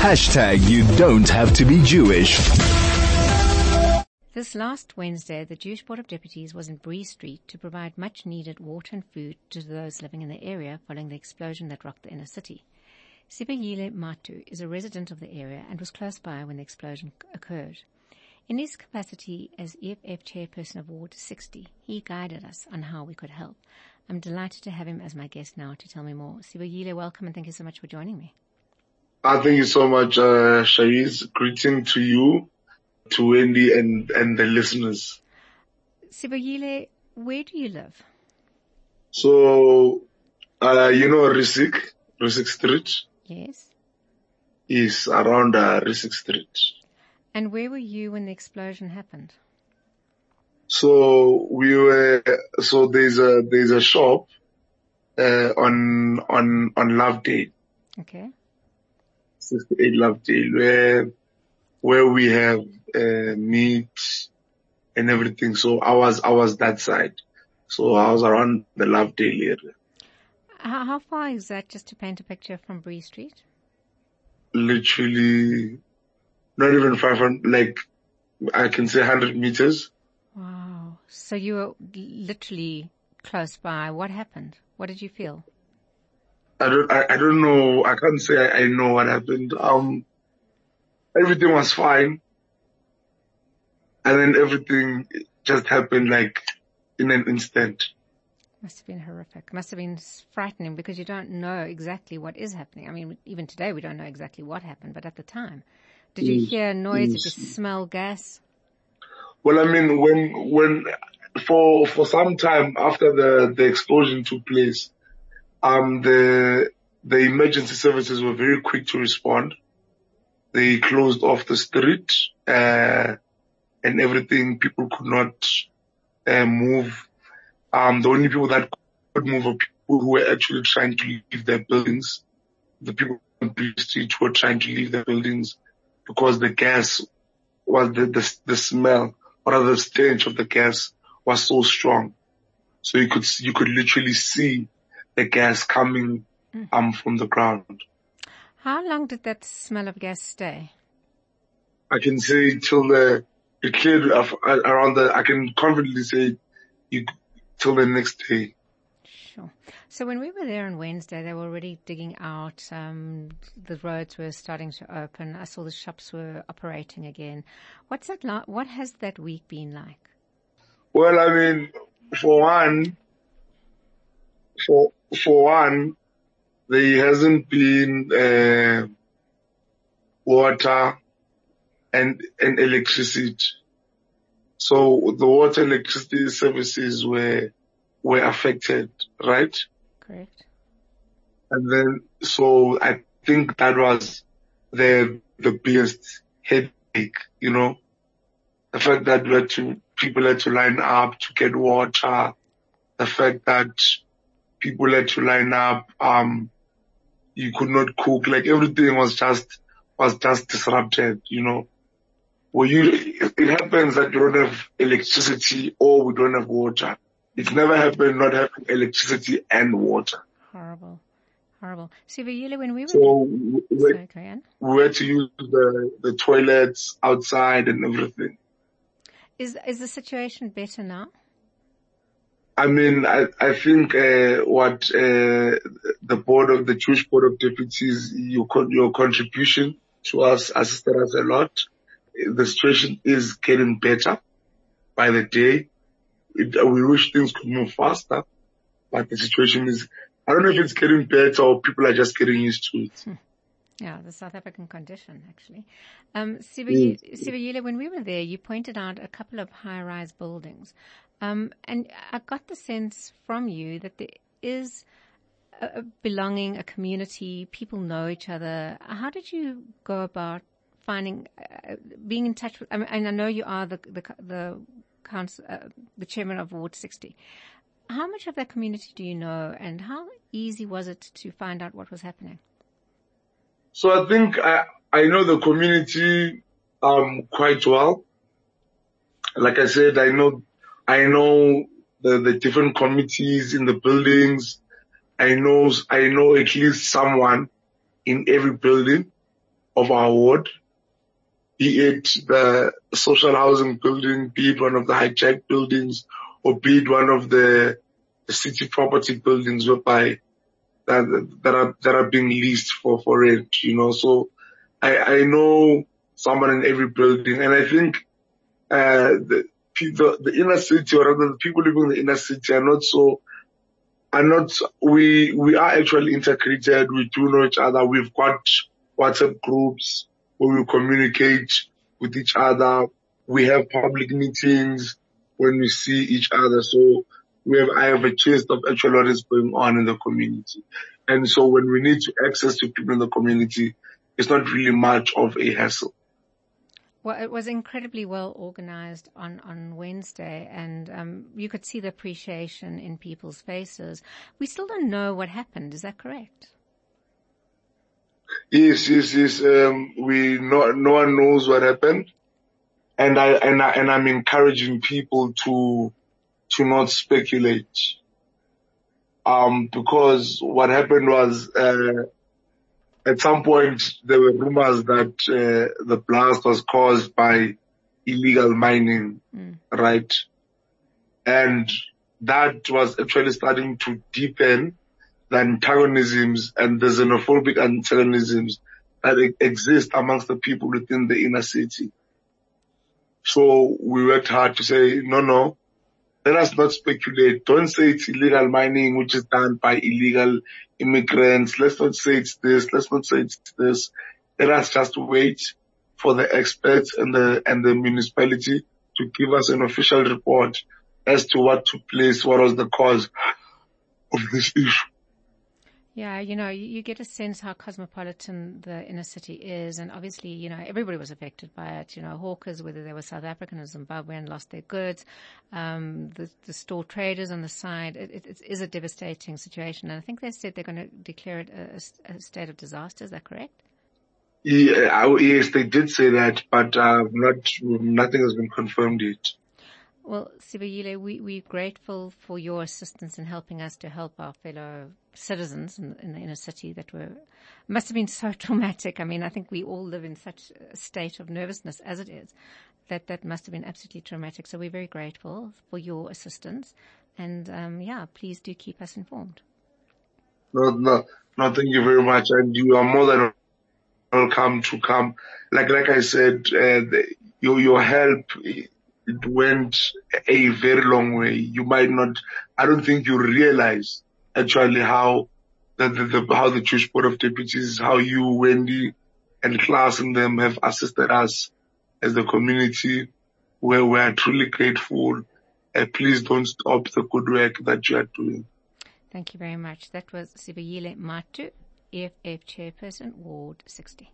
Hashtag you don't have to be Jewish. This last Wednesday, the Jewish Board of Deputies was in Bree Street to provide much needed water and food to those living in the area following the explosion that rocked the inner city. Sivuyile Mhatu is a resident of the area and was close by when the explosion occurred. In his capacity as EFF chairperson of Ward 60, he guided us on how we could help. I'm delighted to have him as my guest now to tell me more. Sivuyile, welcome and thank you so much for joining me. Uh, thank you so much, uh, Shaiz. Greeting to you to Wendy and, and the listeners. Sivuyile, where do you live? So, uh, you know Rissik, Rissik Street? Yes. Is around uh, Rissik Street. And where were you when the explosion happened? So we were, so there's a, there's a shop, uh, on, on, on Loveday. Okay. 68 Loveday where, where we have, uh, meat and everything. So I was, I was that side. So I was around the Love Loveday area. How, how far is that just to paint a picture from Bree Street? Literally not even 500, like I can say 100 meters. Wow. So you were literally close by. What happened? What did you feel? I don't, I, I don't know. I can't say I, I know what happened. Um, everything was fine. And then everything just happened like in an instant. Must have been horrific. Must have been frightening because you don't know exactly what is happening. I mean, even today we don't know exactly what happened, but at the time, did you hear noise? Did you smell gas? Well, I mean, when, when, for, for some time after the, the explosion took place, the, the emergency services were very quick to respond. They closed off the street, uh, and everything. People could not, uh, move. Um, the only people that could move were people who were actually trying to leave their buildings. The people on the street were trying to leave their buildings because the gas was the, smell or rather the stench of the gas was so strong. So you could, you could literally see the gas coming, um, from the ground. How long did that smell of gas stay? I can say till the, it cleared around the, I can confidently say you, till the next day. Sure. So when we were there on Wednesday, they were already digging out. Um, the roads were starting to open. I saw the shops were operating again. What's that like? What has that week been like? Well, I mean, for one, for for one, there hasn't been uh, water and and electricity. So the water electricity services were were affected, right? Correct. And then, so I think that was the, the biggest headache, you know, the fact that we had to, people had to line up to get water, the fact that people had to line up, um, you could not cook, like everything was just, was just disrupted, you know. Well, you, it happens that you don't have electricity or we don't have water. It's never happened not having electricity and water. Horrible. Horrible. Sivuyile, when we were, So we, Sorry, we had to use the, the toilets outside and everything. Is, is the situation better now? I mean, I, I think, uh, what, uh, the board of the Jewish board of deputies, your, your contribution to us assisted us a lot. The situation is getting better by the day. It, we wish things could move faster, but the situation is, I don't know if it's getting better or people are just getting used to it. Yeah, the South African condition, actually. Um, Sivuyile, when we were there, you pointed out a couple of high-rise buildings. Um, and I got the sense from you that there is a, a belonging, a community, people know each other. How did you go about finding, uh, being in touch with, I mean, and I know you are the, the, the council, uh, the chairman of Ward 60. How much of that community do you know and how easy was it to find out what was happening? So I think I, I know the community, um, quite well. Like I said, I know, I know the, the different committees in the buildings. I know, I know at least someone in every building. of our ward, be it the social housing building, be it one of the hijacked buildings, or be it one of the, the city property buildings whereby that, that are that are being leased for for rent. You know, so I I know someone in every building, and I think uh, the, the the inner city or rather the people living in the inner city are not so are not we we are actually integrated. We do know each other. We've got WhatsApp groups where we communicate with each other. We have public meetings when we see each other. So we have, I have a taste of actually what is going on in the community. And so when we need to access to people in the community, it's not really much of a hassle. Well, it was incredibly well organized on, on Wednesday and um, you could see the appreciation in people's faces. We still don't know what happened. Is that correct? Yes, yes, yes. Um, we no, no one knows what happened, and I and I and I'm encouraging people to to not speculate. Um, because what happened was uh, at some point there were rumors that uh, the blast was caused by illegal mining, mm. right? And that was actually starting to deepen the antagonisms and the xenophobic antagonisms that exist amongst the people within the inner city. So we worked hard to say, no, no, let us not speculate. Don't say it's illegal mining, which is done by illegal immigrants. Let's not say it's this. Let's not say it's this. Let us just wait for the experts and the, and the municipality to give us an official report as to what took place, what was the cause of this issue. Yeah, you know, you, get a sense how cosmopolitan the inner city is, and obviously, you know, everybody was affected by it. You know, hawkers, whether they were South African or Zimbabwean, lost their goods. Um, the, the, store traders on the side, it, it, is a devastating situation, and I think they said they're going to declare it a, a state of disaster. Is that correct? Yeah, yes, they did say that, but uh, not nothing has been confirmed yet. Well, Sivuyile, we, we're grateful for your assistance in helping us to help our fellow citizens in, in, the inner city that were, must have been so traumatic. I mean, I think we all live in such a state of nervousness as it is that that must have been absolutely traumatic. So we're very grateful for your assistance. And, um, yeah, please do keep us informed. No, no, no, thank you very much. And you are more than welcome to come. Like, like I said, uh, the, your, your help, it went a very long way. You might not, I don't think you realize actually how the, the, the how the Jewish Board of Deputies, how you, Wendy, and class and them have assisted us as the community where we are truly grateful. Uh, please don't stop the good work that you are doing. Thank you very much. That was Sivuyile Mhatu, EFF Chairperson, Ward 60.